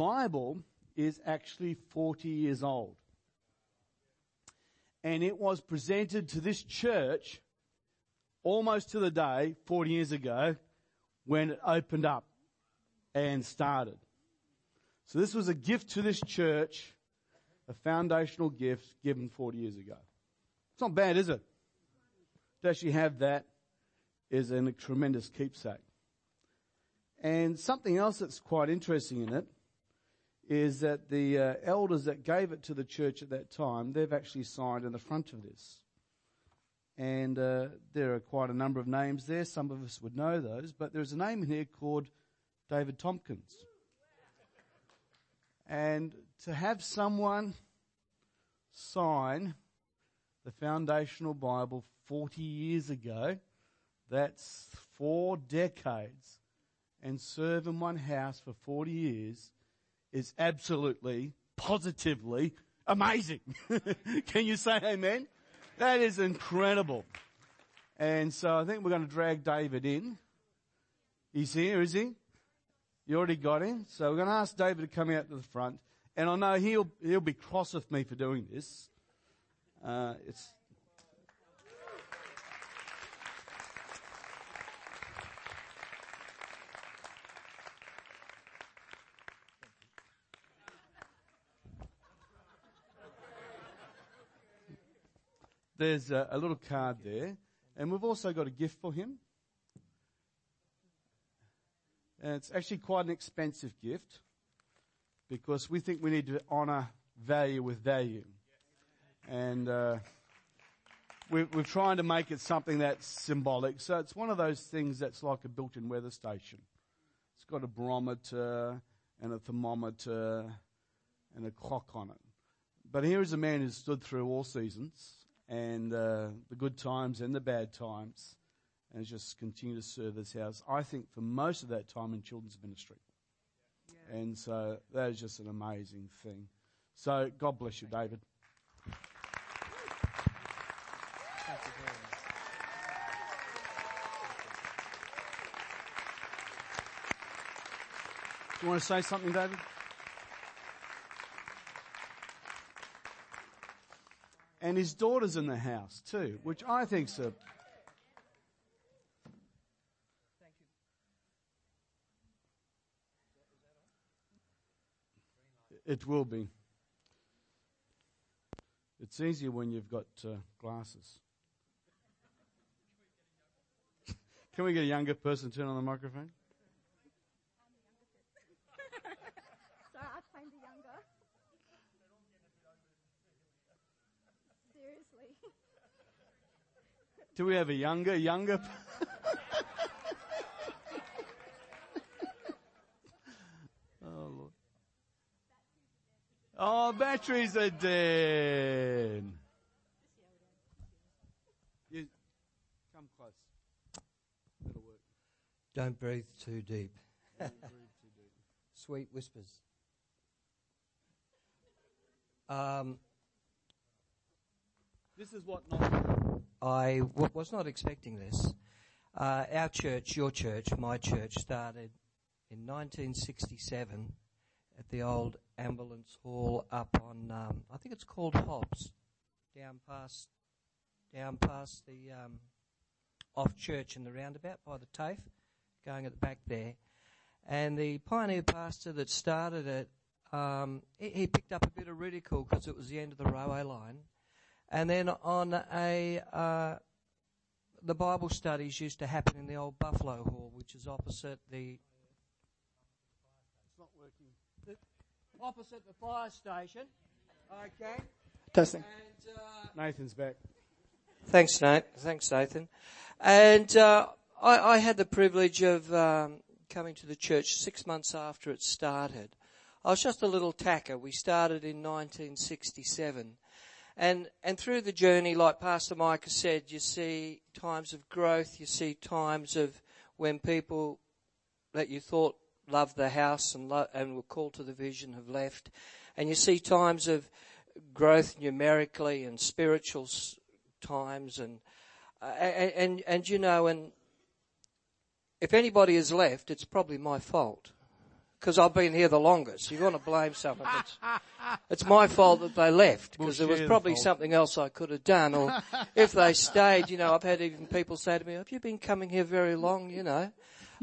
Bible is actually 40 years old. And it was presented to this church almost to the day 40 years ago when it opened up and started. So this was a gift to this church, a foundational gift given 40 years ago. It's not bad, is it? To actually have that is a tremendous keepsake. And something else that's quite interesting in it is that the uh, elders that gave it to the church at that time, they've actually signed in the front of this. And uh, there are quite a number of names there. Some of us would know those, but there's a name in here called David Tompkins. And to have someone sign the foundational Bible 40 years ago, that's four decades, and serve in one house for 40 years is absolutely, positively amazing. Can you say amen? That is incredible. And so I think we're going to drag David in. He's here, is he? You already got him. So we're going to ask David to come out to the front. And I know he'll, he'll be cross with me for doing this. Uh, it's, there's a, a, little card there, and we've also got a gift for him. And it's actually quite an expensive gift because we think we need to honour value with value. And uh, we're, we're trying to make it something that's symbolic. So it's one of those things that's like a built in weather station. It's got a barometer and a thermometer and a clock on it. But here is a man who's stood through all seasons and uh, the good times and the bad times, and just continue to serve this house. I think for most of that time in children's ministry. Yeah. And so that is just an amazing thing. So God bless you, David. You. Do you want to say something, David? And his daughter's in the house too, which I think's a It will be. It's easier when you've got uh, glasses. Can we get a younger person to turn on the microphone? Do we have a younger, younger? oh, Lord. Oh, batteries are dead. You come close. It'll work. Don't breathe too deep. Breathe too deep. Sweet whispers. Um, this is what not. I w- was not expecting this. Uh, our church, your church, my church, started in 1967 at the old ambulance hall up on, um, I think it's called Hobbs, down past, down past the um, off church in the roundabout by the TAFE, going at the back there. And the pioneer pastor that started it, um, he, he picked up a bit of ridicule because it was the end of the railway line and then on a, uh, the Bible studies used to happen in the old Buffalo Hall, which is opposite the. It's not working. The, opposite the fire station. Okay. Testing. And, uh, Nathan's back. Thanks, Nate. Thanks, Nathan. And uh, I, I, had the privilege of um, coming to the church six months after it started. I was just a little tacker. We started in 1967. And, and through the journey, like Pastor Micah said, you see times of growth, you see times of when people that you thought loved the house and, lo- and were called to the vision have left. And you see times of growth numerically and spiritual times and, uh, and, and, and, you know, and if anybody has left, it's probably my fault because I've been here the longest. You want to blame someone. It's, it's my fault that they left because We'll there was the probably something else I could have done. Or if they stayed, you know, I've had even people say to me, have you been coming here very long, you know?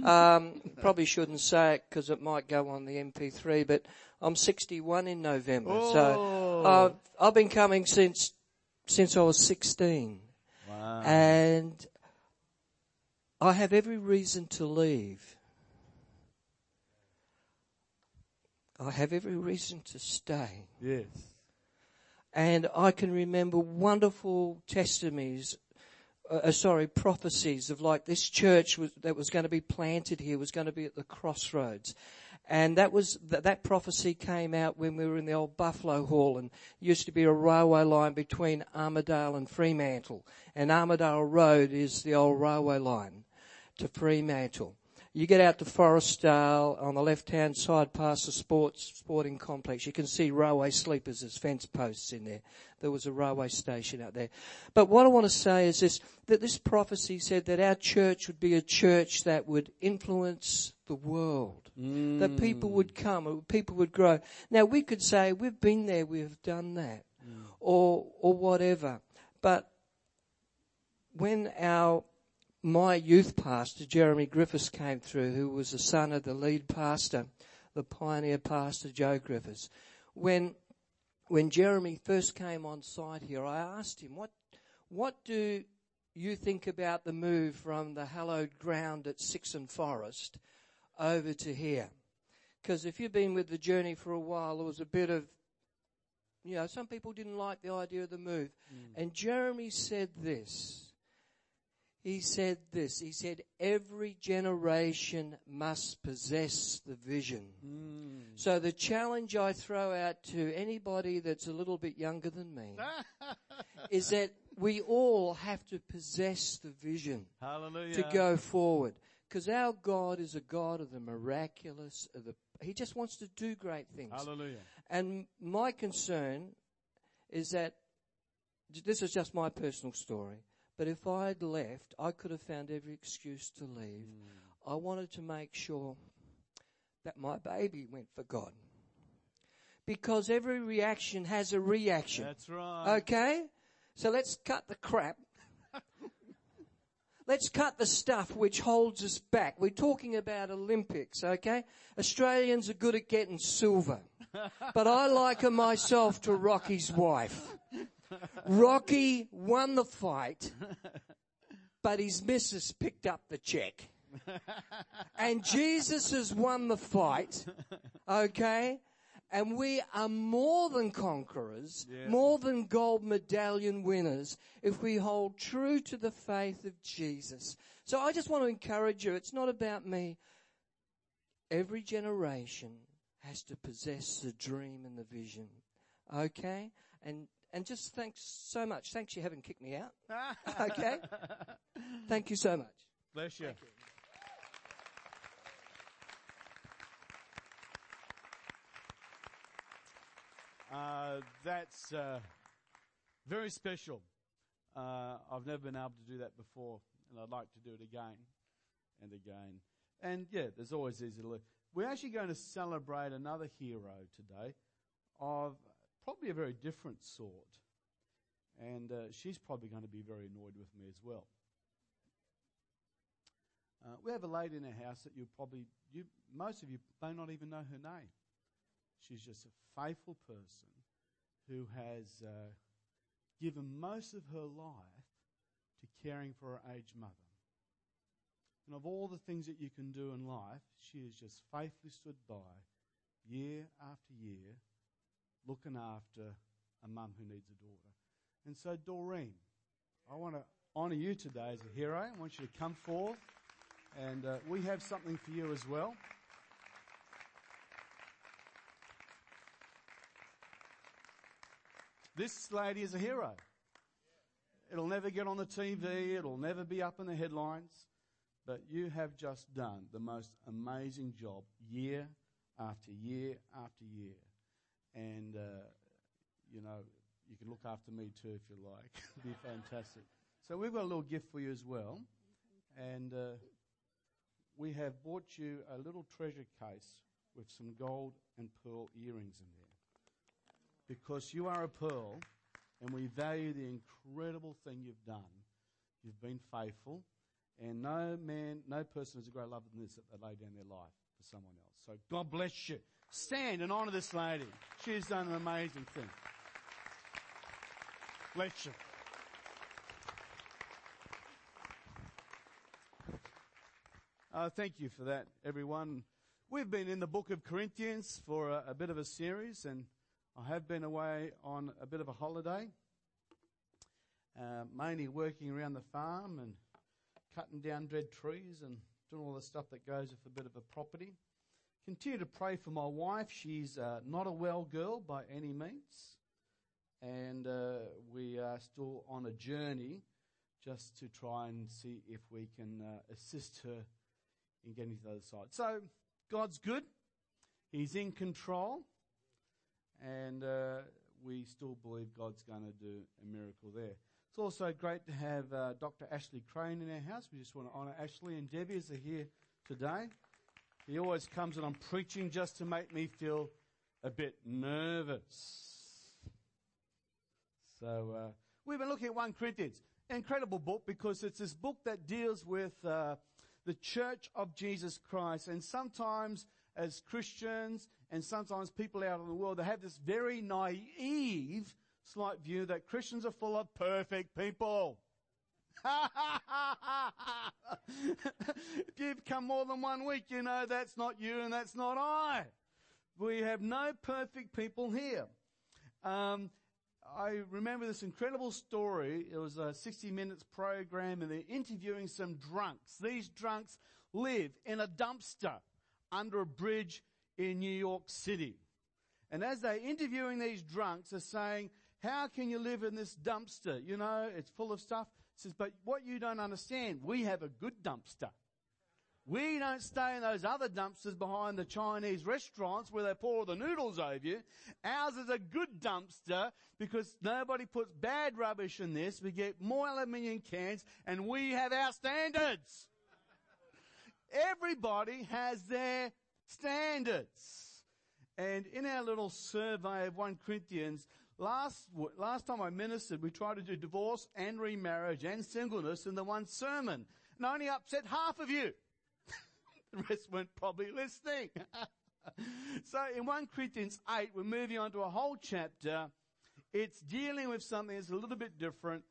Um, probably shouldn't say it because it might go on the MP3, but I'm 61 in November. So Oh. I've, I've been coming since, since I was 16 Wow. and I have every reason to leave. I have every reason to stay. yes. And I can remember wonderful testimonies, uh, uh, sorry, prophecies of like this church was, that was going to be planted here was going to be at the crossroads. And that was, that, that prophecy came out when we were in the old Buffalo Hall and used to be a railway line between Armadale and Fremantle. And Armadale Road is the old railway line to Fremantle. You get out to Forrestdale on the left-hand side past the sports sporting complex. You can see railway sleepers as fence posts in there. There was a railway station out there. But what I want to say is this, that this prophecy said that our church would be a church that would influence the world. That mm. people would come, uh, people would grow. Now we could say, we've been there, we've done that. Mm. Or, or whatever. But when our my youth pastor, Jeremy Griffiths, came through, who was the son of the lead pastor, the pioneer pastor, Joe Griffiths. When, when Jeremy first came on site here, I asked him, what, what do you think about the move from the hallowed ground at Sixon Forest over to here? Because if you've been with the journey for a while, there was a bit of, you know, some people didn't like the idea of the move. Mm. And Jeremy said this he said this. He said, every generation must possess the vision. Hmm. So the challenge I throw out to anybody that's a little bit younger than me is that we all have to possess the vision Hallelujah. to go forward. Because our God is a God of the miraculous, of the, He just wants to do great things. Hallelujah. And my concern is that this is just my personal story. But if I'd left, I could have found every excuse to leave. Hmm. I wanted to make sure that my baby went for God. Because every reaction has a reaction. That's right. Okay? So let's cut the crap. Let's cut the stuff which holds us back. We're talking about Olympics, okay? Australians are good at getting silver. But I liken myself to Rocky's wife. Rocky won the fight, but his missus picked up the check. And Jesus has won the fight, okay? And we are more than conquerors, Yeah. more than gold medallion winners if we hold true to the faith of Jesus. So I just want to encourage you, it's not about me. Every generation has to possess the dream and the vision. Okay? And and just thanks so much. Thanks you haven't kicked me out. Okay? Thank you so much. Bless you. Uh, that's uh, very special. Uh, I've never been able to do that before, and I'd like to do it again and again. And yeah, there's always these little. We're actually going to celebrate another hero today of probably a very different sort. And uh, she's probably going to be very annoyed with me as well. Uh, we have a lady in our house that you probably, you, most of you may not even know her name. She's just a faithful person who has uh, given most of her life to caring for her aged mother. And of all the things that you can do in life, she has just faithfully stood by year after year, looking after a mum who needs a daughter. And so, Doreen, I want to honour you today as a hero. I want you to come forth, and uh, we have something for you as well. This lady is a hero. It'll never get on the TV, it'll never be up in the headlines, but you have just done the most amazing job year after year after year. And, uh, you know, you can look after me too if you like. It'd be fantastic. So we've got a little gift for you as well. And uh, we have bought you a little treasure case with some gold and pearl earrings in there. Because you are a pearl and we value the incredible thing you've done. You've been faithful and no man, no person has a greater love than this that they lay down their life for someone else. So God bless you. Stand and honour this lady. She's done an amazing thing. Bless you. Uh, thank you for that, everyone. We've been in the book of Corinthians for a, a, bit of a series, and I have been away on a bit of a holiday, uh, mainly working around the farm and cutting down dead trees and doing all the stuff that goes with a bit of a property. Continue to pray for my wife. She's uh, not a well girl by any means, and uh, we are still on a journey just to try and see if we can uh, assist her in getting to the other side. So, God's good. He's in control. And uh, we still believe God's going to do a miracle there. It's also great to have uh, Dr. Ashley Crane in our house. We just want to honour Ashley and Debbie as they're here today. He always comes and I'm preaching just to make me feel a bit nervous. So uh, we've been looking at 1 Corinthians. Incredible book because it's this book that deals with uh, the church of Jesus Christ. And sometimes as Christians and sometimes people out in the world, they have this very naive slight view that Christians are full of perfect people. If you've come more than one week, you know that's not you and that's not I. We have no perfect people here. Um, I remember this incredible story. It was a 60 minutes program and they're interviewing some drunks. These drunks live in a dumpster under a bridge in New York City. And as they're interviewing these drunks, they're saying, how can you live in this dumpster? You know, it's full of stuff. Says, but what you don't understand, we have a good dumpster. We don't stay in those other dumpsters behind the Chinese restaurants where they pour the noodles over you. Ours is a good dumpster because nobody puts bad rubbish in this. We get more aluminium cans and we have our standards. Everybody has their standards. And in our little survey of 1 Corinthians, last, last time I ministered, we tried to do divorce and remarriage and singleness in the one sermon. And I only upset half of you. The rest weren't probably listening. so in 1 Corinthians 8, we're moving on to a whole chapter. It's dealing with something that's a little bit different.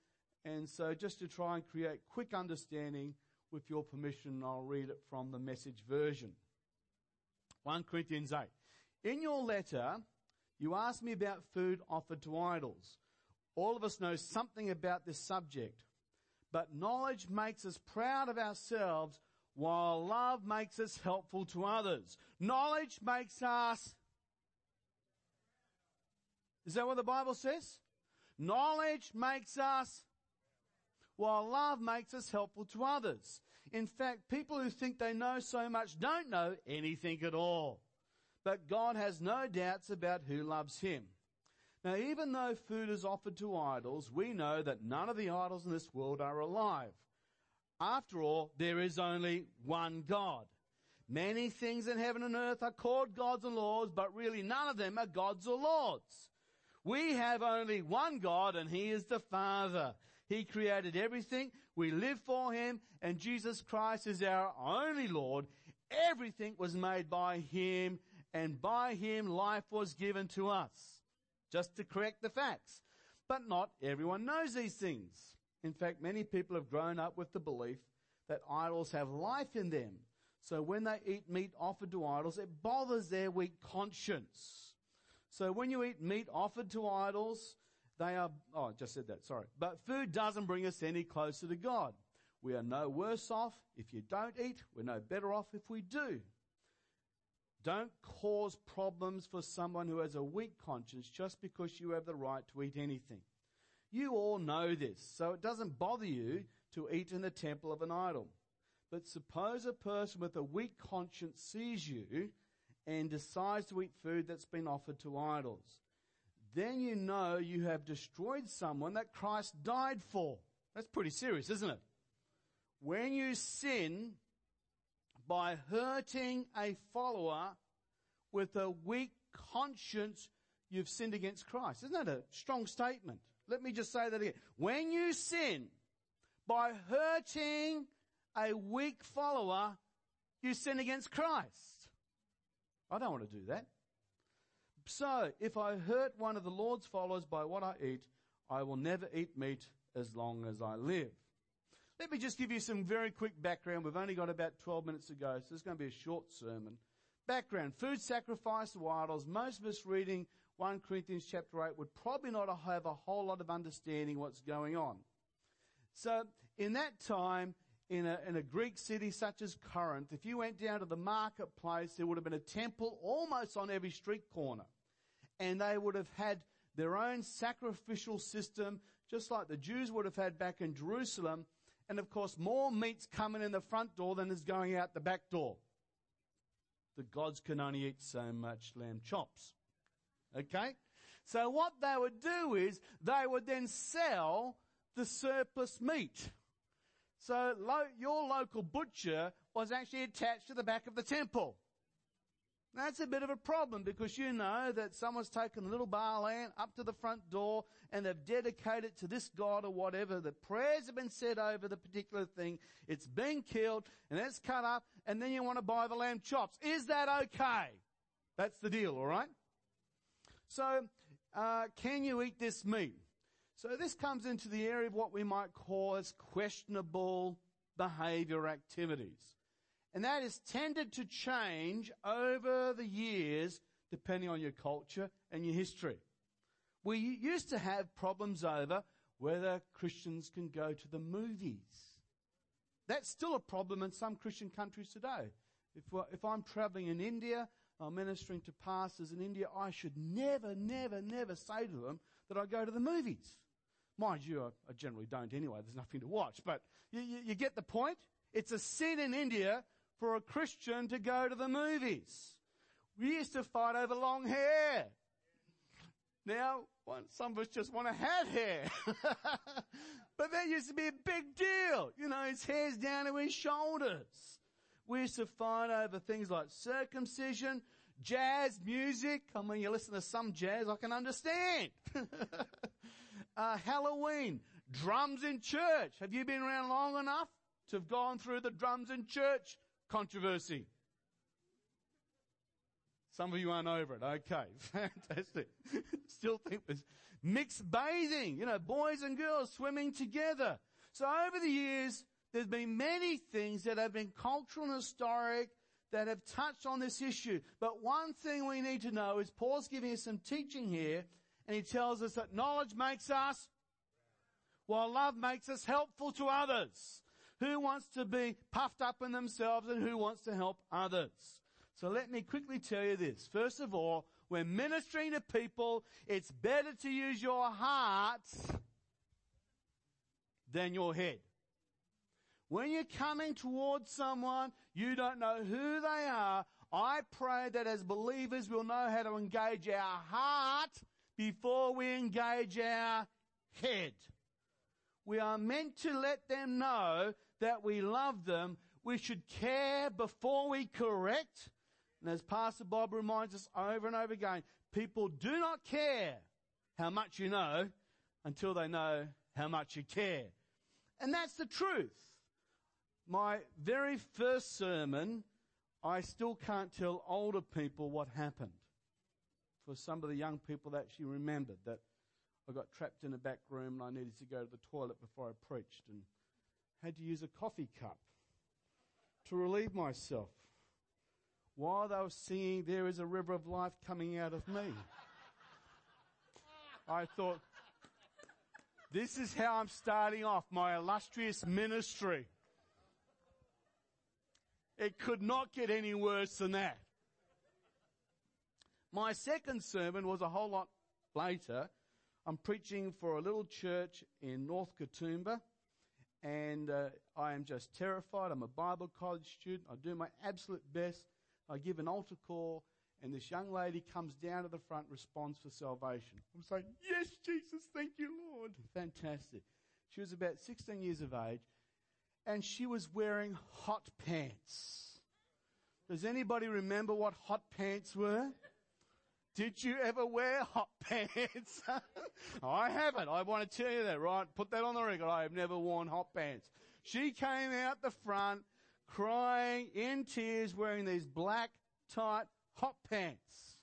And so just to try and create quick understanding, with your permission, I'll read it from the message version. 1 Corinthians 8. In your letter, you asked me about food offered to idols. All of us know something about this subject. But knowledge makes us proud of ourselves while love makes us helpful to others. Knowledge makes us. Is that what the Bible says? Knowledge makes us, while love makes us helpful to others. In fact, people who think they know so much don't know anything at all. But God has no doubts about who loves Him. Now, even though food is offered to idols, we know that none of the idols in this world are alive. After all, there is only one God. Many things in heaven and earth are called gods and lords, but really none of them are gods or lords. We have only one God and He is the Father. He created everything. We live for Him and Jesus Christ is our only Lord. Everything was made by Him and by Him life was given to us. Just to correct the facts. But not everyone knows these things. In fact, many people have grown up with the belief that idols have life in them. So when they eat meat offered to idols, it bothers their weak conscience. So when you eat meat offered to idols, they are, oh, I just said that, sorry. But food doesn't bring us any closer to God. We are no worse off if you don't eat. We're no better off if we do. Don't cause problems for someone who has a weak conscience just because you have the right to eat anything. You all know this, so it doesn't bother you to eat in the temple of an idol. But suppose a person with a weak conscience sees you and decides to eat food that's been offered to idols. Then you know you have destroyed someone that Christ died for. That's pretty serious, isn't it? When you sin by hurting a follower, with a weak conscience, you've sinned against Christ. Isn't that a strong statement? Let me just say that again. When you sin by hurting a weak follower, you sin against Christ. I don't want to do that. So, if I hurt one of the Lord's followers by what I eat, I will never eat meat as long as I live. Let me just give you some very quick background. We've only got about 12 minutes to go, so it's going to be a short sermon. Background. Food sacrifice to idols. Most of us reading 1 Corinthians chapter 8 would probably not have a whole lot of understanding what's going on. So, in that time, in a, in a Greek city such as Corinth, if you went down to the marketplace, there would have been a temple almost on every street corner. And they would have had their own sacrificial system, just like the Jews would have had back in Jerusalem. And of course, more meat's coming in the front door than is going out the back door. The gods can only eat so much lamb chops. Okay? So what they would do is they would then sell the surplus meat. So lo- your local butcher was actually attached to the back of the temple. That's a bit of a problem because you know that someone's taken a little bar lamb up to the front door and they've dedicated it to this God or whatever. The prayers have been said over the particular thing. It's been killed and it's cut up and then you want to buy the lamb chops. Is that okay? That's the deal, alright? So, uh, can you eat this meat? So this comes into the area of what we might call as questionable behavior activities. And that has tended to change over the years depending on your culture and your history. We used to have problems over whether Christians can go to the movies. That's still a problem in some Christian countries today. If, if I'm traveling in India, I'm ministering to pastors in India, I should never, never, never say to them that I go to the movies. Mind you, I, I generally don't anyway. There's nothing to watch. But you, you, you get the point? It's a sin in India for a Christian to go to the movies. We used to fight over long hair. Now, some of us just want to have hair. but that used to be a big deal. You know, his hair's down to his shoulders. We used to fight over things like circumcision, jazz music. I mean, you listen to some jazz, I can understand. uh, Halloween, drums in church. Have you been around long enough to have gone through the drums in church controversy? Some of you aren't over it. Okay, fantastic. Still think there's mixed bathing, you know, boys and girls swimming together. So over the years, there's been many things that have been cultural and historic that have touched on this issue. But one thing we need to know is Paul's giving us some teaching here, and he tells us that knowledge makes us, while love makes us helpful to others. Who wants to be puffed up in themselves and who wants to help others? So let me quickly tell you this. First of all, when ministering to people, it's better to use your heart than your head. When you're coming towards someone, you don't know who they are. I pray that as believers we'll know how to engage our heart before we engage our head. We are meant to let them know that we love them. We should care before we correct. And as Pastor Bob reminds us over and over again, people do not care how much you know until they know how much you care. And that's the truth. My very first sermon, I still can't tell older people what happened. For some of the young people that actually remembered that I got trapped in a back room and I needed to go to the toilet before I preached and had to use a coffee cup to relieve myself while they were singing, There is a river of life coming out of me. I thought, this is how I'm starting off my illustrious ministry. It could not get any worse than that. My second sermon was a whole lot later. I'm preaching for a little church in North Katoomba and uh, I am just terrified. I'm a Bible college student. I do my absolute best. I give an altar call, and this young lady comes down to the front, responds for salvation. I'm saying, Yes, Jesus, thank you, Lord. Fantastic. She was about 16 years of age, and she was wearing hot pants. Does anybody remember what hot pants were? Did you ever wear hot pants? I haven't. I want to tell you that, right? Put that on the record. I have never worn hot pants. She came out the front crying in tears wearing these black tight hot pants.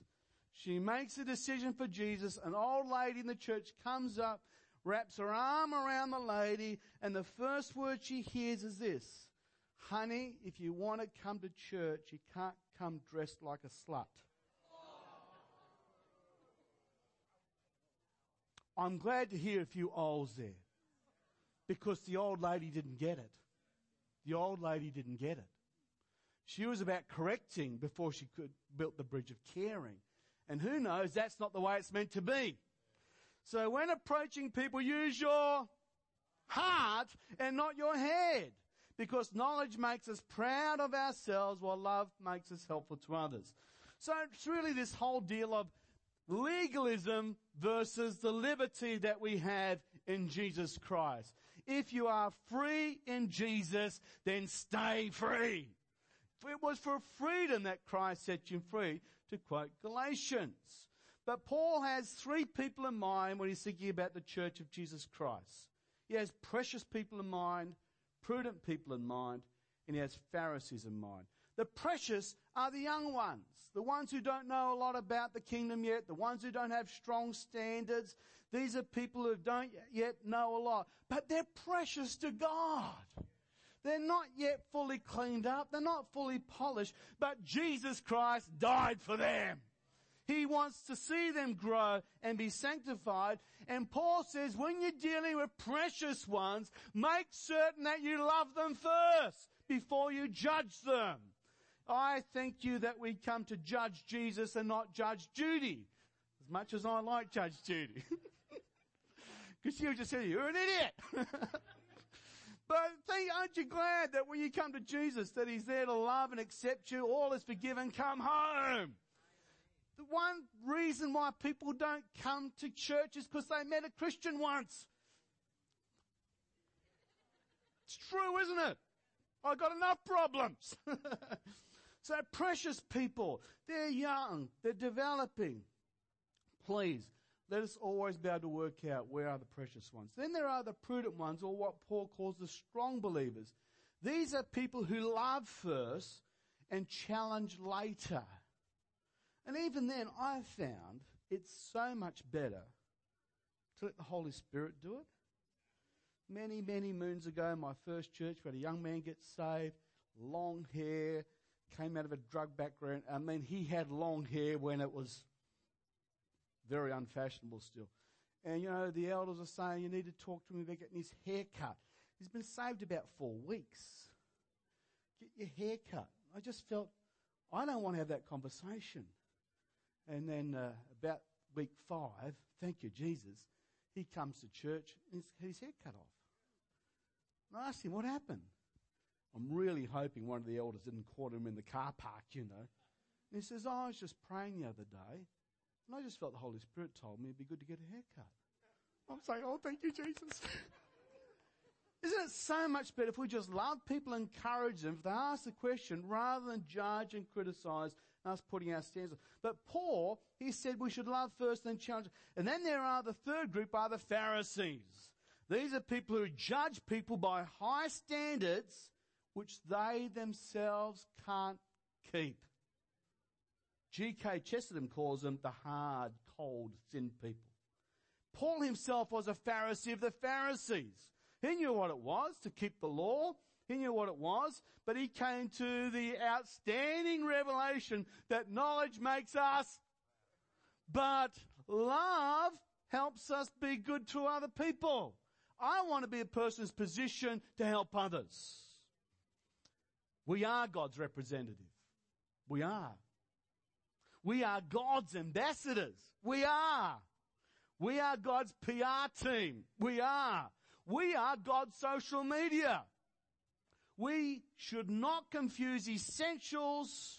She makes a decision for Jesus. An old lady in the church comes up, wraps her arm around the lady, and the first word she hears is this. Honey, if you want to come to church, you can't come dressed like a slut. I'm glad to hear a few olds there. Because the old lady didn't get it. The old lady didn't get it. She was about correcting before she could build the bridge of caring. And who knows, that's not the way it's meant to be. So when approaching people, use your heart and not your head. Because knowledge makes us proud of ourselves while love makes us helpful to others. So it's really this whole deal of legalism versus the liberty that we have in Jesus Christ. If you are free in Jesus, then stay free. It was for freedom that Christ set you free, to quote Galatians. But Paul has three people in mind when he's thinking about the church of Jesus Christ. He has precious people in mind, prudent people in mind, and he has Pharisees in mind. The precious are the young ones, the ones who don't know a lot about the kingdom yet, the ones who don't have strong standards. These are people who don't yet know a lot, but they're precious to God. They're not yet fully cleaned up. They're not fully polished, but Jesus Christ died for them. He wants to see them grow and be sanctified. And Paul says, when you're dealing with precious ones, make certain that you love them first before you judge them. I thank you that we come to judge Jesus and not judge Judy. As much as I like Judge Judy. Because she'll just say, you're an idiot. but think, aren't you glad that when you come to Jesus, that He's there to love and accept you, all is forgiven, come home. The one reason why people don't come to church is because they met a Christian once. It's true, isn't it? I've got enough problems. So precious people, they're young, they're developing. Please, let us always be able to work out where are the precious ones. Then there are the prudent ones, or what Paul calls the strong believers. These are people who love first and challenge later. And even then, I found it's so much better to let the Holy Spirit do it. Many, many moons ago, my first church, we had a young man get saved, long hair, came out of a drug background. I mean, he had long hair when it was very unfashionable still. And you know, the elders are saying you need to talk to him about getting his hair cut. He's been saved about four weeks. Get your hair cut. I just felt I don't want to have that conversation. And then uh, about week five, thank you, Jesus, he comes to church and his hair cut off. And I asked him, what happened? I'm really hoping one of the elders didn't corner him in the car park, you know. And he says, oh, I was just praying the other day, and I just felt the Holy Spirit told me it'd be good to get a haircut. I'm saying, oh, thank you, Jesus. Isn't it so much better if we just love people, encourage them, if they ask the question, rather than judge and criticize us putting our standards? But Paul, he said we should love first, then challenge. And then there are the third group are the Pharisees. These are people who judge people by high standards which they themselves can't keep. G.K. Chesterton calls them the hard, cold, thin people. Paul himself was a Pharisee of the Pharisees. He knew what it was to keep the law. He knew what it was, but he came to the outstanding revelation that knowledge makes us, but love helps us be good to other people. I want to be a person's position to help others. We are God's representative. We are. We are God's ambassadors. We are. We are God's PR team. We are. We are God's social media. We should not confuse essentials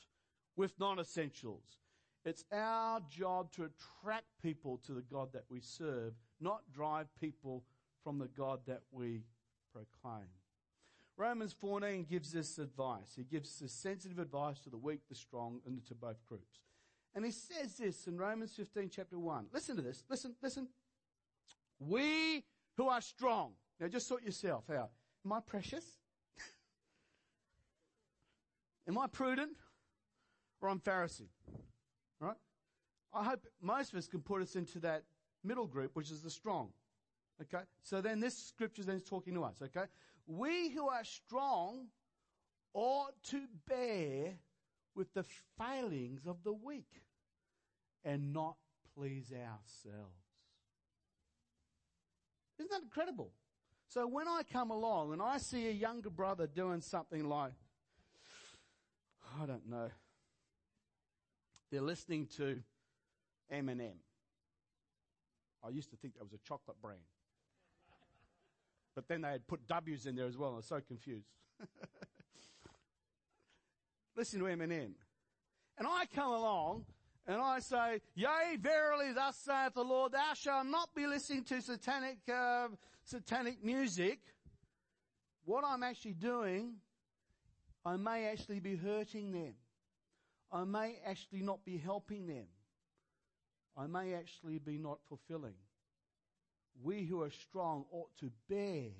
with non-essentials. It's our job to attract people to the God that we serve, not drive people from the God that we proclaim. Romans 14 gives this advice. He gives this sensitive advice to the weak, the strong, and to both groups. And he says this in Romans 15 chapter 1. Listen to this. Listen, listen. We who are strong. Now just sort yourself out. Am I precious? Am I prudent? Or I'm Pharisee? Right? I hope most of us can put us into that middle group, which is the strong. Okay? So then this scripture then is talking to us, okay? We who are strong ought to bear with the failings of the weak and not please ourselves. Isn't that incredible? So when I come along and I see a younger brother doing something like, I don't know, they're listening to Eminem. I used to think that was a chocolate brand. But then they had put W's in there as well. I was so confused. Listen to Eminem. And I come along and I say, Yea, verily, thus saith the Lord, thou shalt not be listening to satanic, uh, satanic music. What I'm actually doing, I may actually be hurting them. I may actually not be helping them. I may actually be not fulfilling. We who are strong ought to bear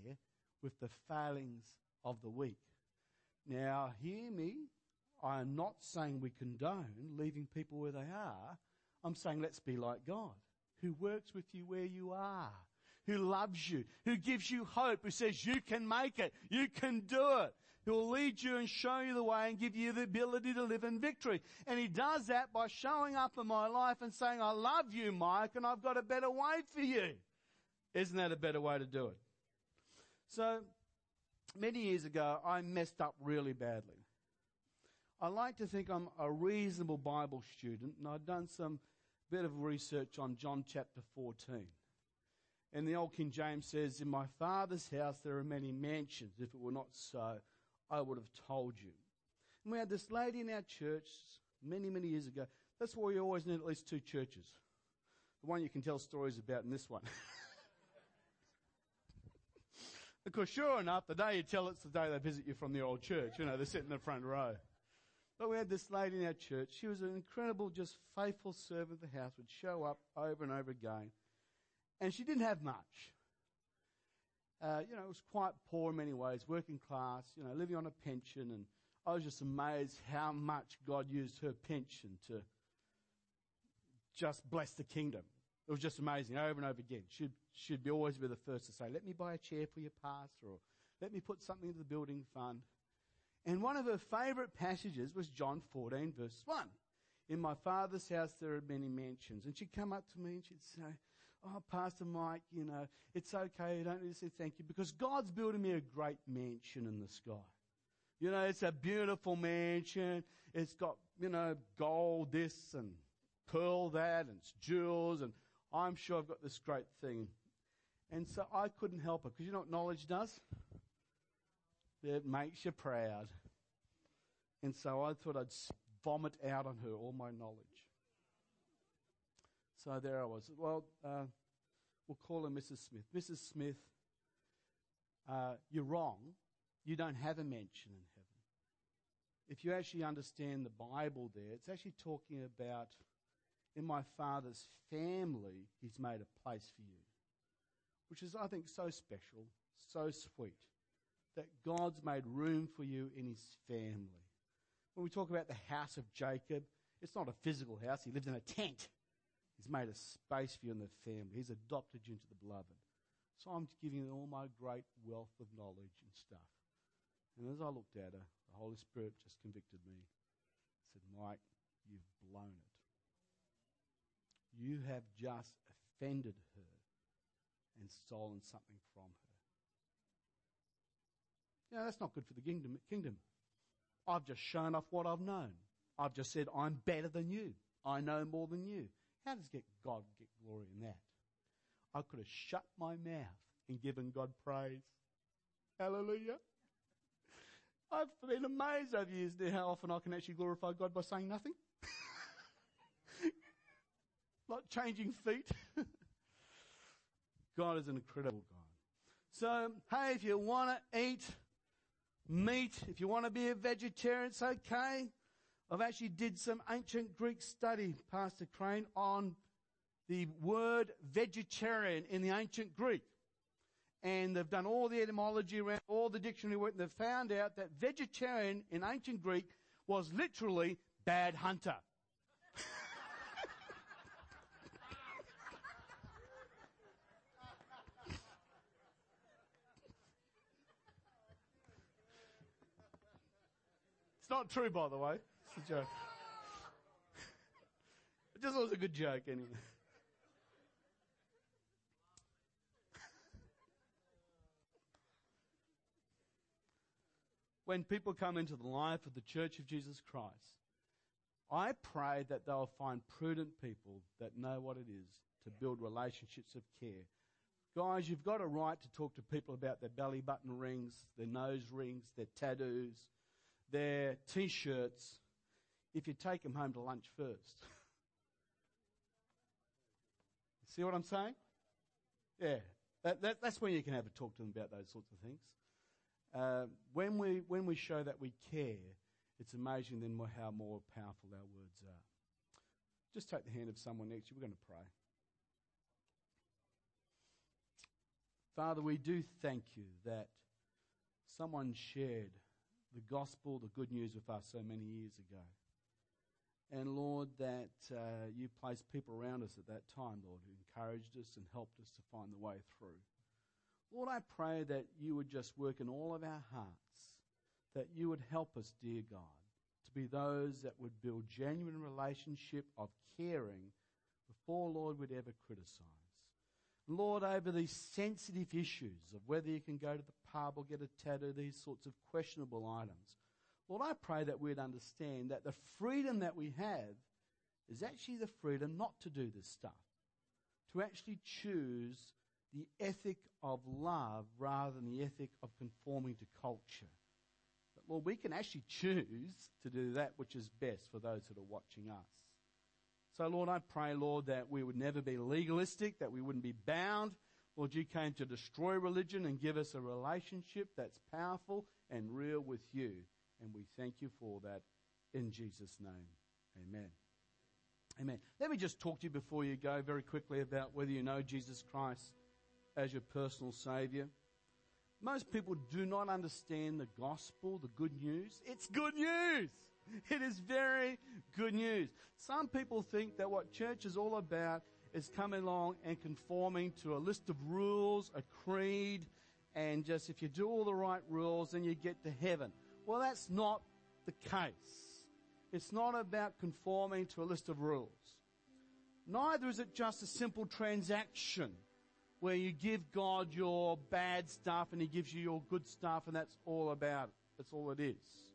with the failings of the weak. Now, hear me. I am not saying we condone leaving people where they are. I'm saying let's be like God, who works with you where you are, who loves you, who gives you hope, who says you can make it, you can do it, will lead you and show you the way and give you the ability to live in victory. And he does that by showing up in my life and saying, I love you, Mike, and I've got a better way for you. Isn't that a better way to do it? So, many years ago, I messed up really badly. I like to think I'm a reasonable Bible student, and I've done some bit of research on John chapter 14. And the old King James says, In my Father's house there are many mansions. If it were not so, I would have told you. And we had this lady in our church many, many years ago. That's why we always need at least two churches. The one you can tell stories about and this one. because sure enough, the day you tell it's the day they visit you from the old church. You know, they sit in the front row. But we had this lady in our church. She was an incredible, just faithful servant of the house, would show up over and over again. And she didn't have much. Uh, you know, it was quite poor in many ways, working class, you know, living on a pension. And I was just amazed how much God used her pension to just bless the kingdom. It was just amazing over and over again. She'd, she'd be always be the first to say, let me buy a chair for your pastor or let me put something into the building fund. And one of her favorite passages was John 14 verse 1. In my father's house there are many mansions. And she'd come up to me and she'd say, Oh, Pastor Mike, you know, it's okay. You don't need to say thank you because God's building me a great mansion in the sky. You know, it's a beautiful mansion. It's got, you know, gold this and pearl that and jewels and I'm sure I've got this great thing. And so I couldn't help it because you know what knowledge does? It makes you proud. And so I thought I'd vomit out on her all my knowledge. So there I was. Well, uh, we'll call her Mrs. Smith. Mrs. Smith, uh, you're wrong. You don't have a mention in heaven. If you actually understand the Bible there, it's actually talking about in my Father's family, He's made a place for you. Which is, I think, so special, so sweet that God's made room for you in his family. When we talk about the house of Jacob, it's not a physical house. He lived in a tent. He's made a space for you in the family. He's adopted you into the beloved. So I'm giving you all my great wealth of knowledge and stuff. And as I looked at her, the Holy Spirit just convicted me. He said, Mike, you've blown it. You have just offended her and stolen something from her. You know, that's not good for the kingdom. kingdom. I've just shown off what I've known. I've just said, I'm better than you. I know more than you. How does God get glory in that? I could have shut my mouth and given God praise. Hallelujah. I've been amazed over the years now how often I can actually glorify God by saying nothing. like changing feet. God is an incredible God. So, hey, if you want to eat meat. If you want to be a vegetarian, it's okay. I've actually did some ancient Greek study, Pastor Crane, on the word vegetarian in the ancient Greek. And they've done all the etymology around all the dictionary work, and they've found out that vegetarian in ancient Greek was literally bad hunter. Not true, by the way. It's a joke. it just was a good joke, anyway. when people come into the life of the Church of Jesus Christ, I pray that they'll find prudent people that know what it is to build relationships of care. Guys, you've got a right to talk to people about their belly button rings, their nose rings, their tattoos, their t-shirts if you take them home to lunch first. See what I'm saying? Yeah. That, that, that's when you can have a talk to them about those sorts of things. Uh, when, we, when we show that we care, it's amazing then how more powerful our words are. Just take the hand of someone next to you. We're going to pray. Father, we do thank you that someone shared the gospel, the good news with us so many years ago. And Lord, that uh, you placed people around us at that time, Lord, who encouraged us and helped us to find the way through. Lord, I pray that you would just work in all of our hearts, that you would help us, dear God, to be those that would build genuine relationship of caring before, Lord, we'd ever criticize. Lord, over these sensitive issues of whether you can go to the pub or get a tattoo, these sorts of questionable items. Lord, I pray that we'd understand that the freedom that we have is actually the freedom not to do this stuff, to actually choose the ethic of love rather than the ethic of conforming to culture. But Lord, we can actually choose to do that which is best for those that are watching us. So, Lord, I pray, Lord, that we would never be legalistic, that we wouldn't be bound. Lord, you came to destroy religion and give us a relationship that's powerful and real with you. And we thank you for that in Jesus' name. Amen. Amen. Let me just talk to you before you go very quickly about whether you know Jesus Christ as your personal Savior. Most people do not understand the gospel, the good news. It's good news. It is very good news. Some people think that what church is all about is coming along and conforming to a list of rules, a creed, and just if you do all the right rules, then you get to heaven. Well, that's not the case. It's not about conforming to a list of rules. Neither is it just a simple transaction where you give God your bad stuff and He gives you your good stuff and that's all about it. That's all it is.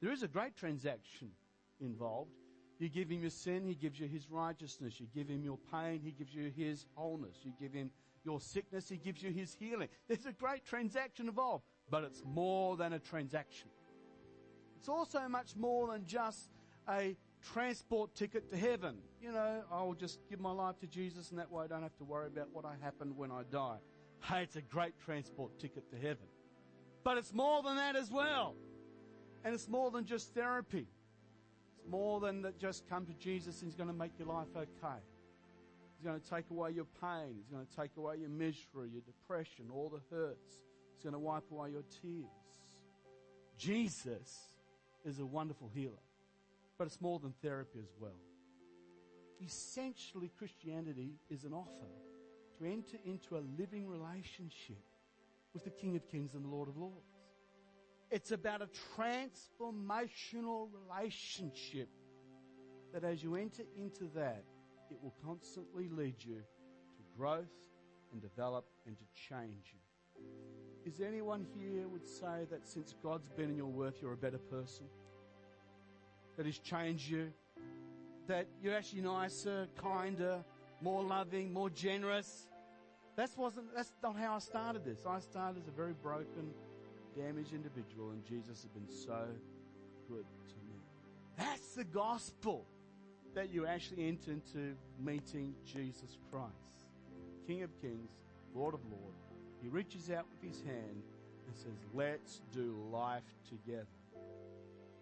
There is a great transaction involved. You give him your sin, he gives you his righteousness. You give him your pain, he gives you his wholeness. You give him your sickness, he gives you his healing. There's a great transaction involved, but it's more than a transaction. It's also much more than just a transport ticket to heaven. You know, I'll just give my life to Jesus and that way I don't have to worry about what I happened when I die. Hey, it's a great transport ticket to heaven. But it's more than that as well. And it's more than just therapy. It's more than that just come to Jesus and He's going to make your life okay. He's going to take away your pain. He's going to take away your misery, your depression, all the hurts. He's going to wipe away your tears. Jesus is a wonderful healer, but it's more than therapy as well. Essentially, Christianity is an offer to enter into a living relationship with the King of Kings and the Lord of Lords. It's about a transformational relationship that as you enter into that, it will constantly lead you to growth and develop and to change you. Is anyone here would say that since God's been in your worth, you're a better person? That He's changed you? That you're actually nicer, kinder, more loving, more generous? That's wasn't, that's not how I started this. I started as a very broken, damaged individual, and Jesus has been so good to me. That's the gospel that you actually enter into meeting Jesus Christ, King of Kings, Lord of Lords. He reaches out with his hand and says, Let's do life together.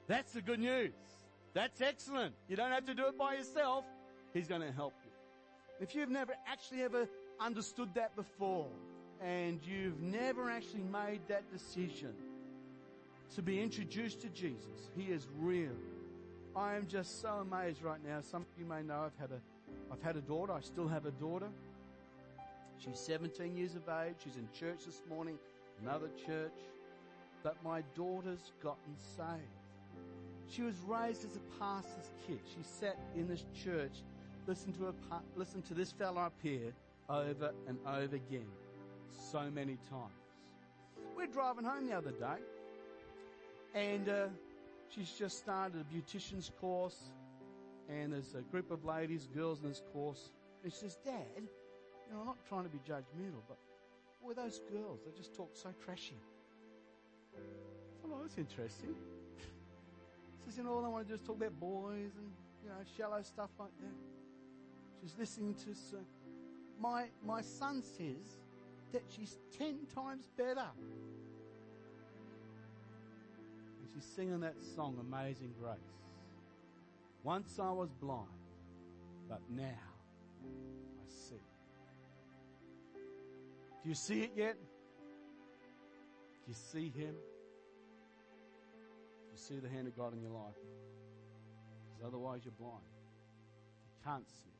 That's the good news. That's excellent. You don't have to do it by yourself. He's going to help you. If you've never actually ever understood that before and you've never actually made that decision to be introduced to Jesus, He is real. I am just so amazed right now. Some of you may know I've had a, I've had a daughter. I still have a daughter. She's 17 years of age. She's in church this morning, another church. But my daughter's gotten saved. She was raised as a pastor's kid. She sat in this church, listened to a, listened to this fellow up here over and over again, so many times. We're driving home the other day, and uh, she's just started a beautician's course, and there's a group of ladies, girls in this course, and she says, "Dad, you know, I'm not trying to be judgmental, but boy, those girls, they just talk so trashy." I thought, oh, that's interesting. she Says, you know, all I want to do is talk about boys and, you know, shallow stuff like that. She's listening to, uh, my, my son says that she's ten times better. And she's singing that song, Amazing Grace. Once I was blind, but now I see. Do you see it yet? Do you see him? Do you see the hand of God in your life. Because otherwise you're blind. You can't see it.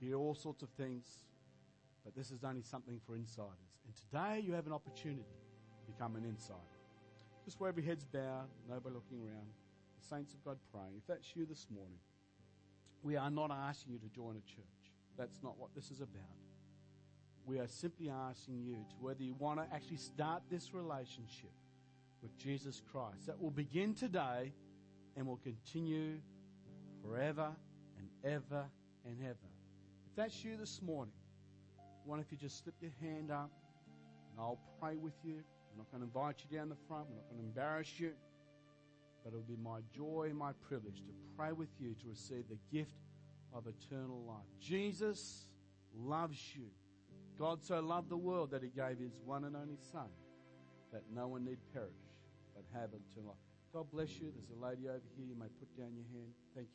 You hear all sorts of things, but this is only something for insiders. And today you have an opportunity to become an insider. Just where every head's bowed, nobody looking around. The saints of God praying. If that's you this morning, we are not asking you to join a church. That's not what this is about. We are simply asking you to whether you want to actually start this relationship with Jesus Christ that will begin today and will continue forever and ever and ever. If that's you this morning, why don't you just slip your hand up and I'll pray with you. I'm not going to invite you down the front. We're not going to embarrass you. But it'll be my joy and my privilege to pray with you to receive the gift of eternal life. Jesus loves you. God so loved the world that he gave his one and only Son that no one need perish but have eternal life. God bless you. There's a lady over here. You may put down your hand. Thank you.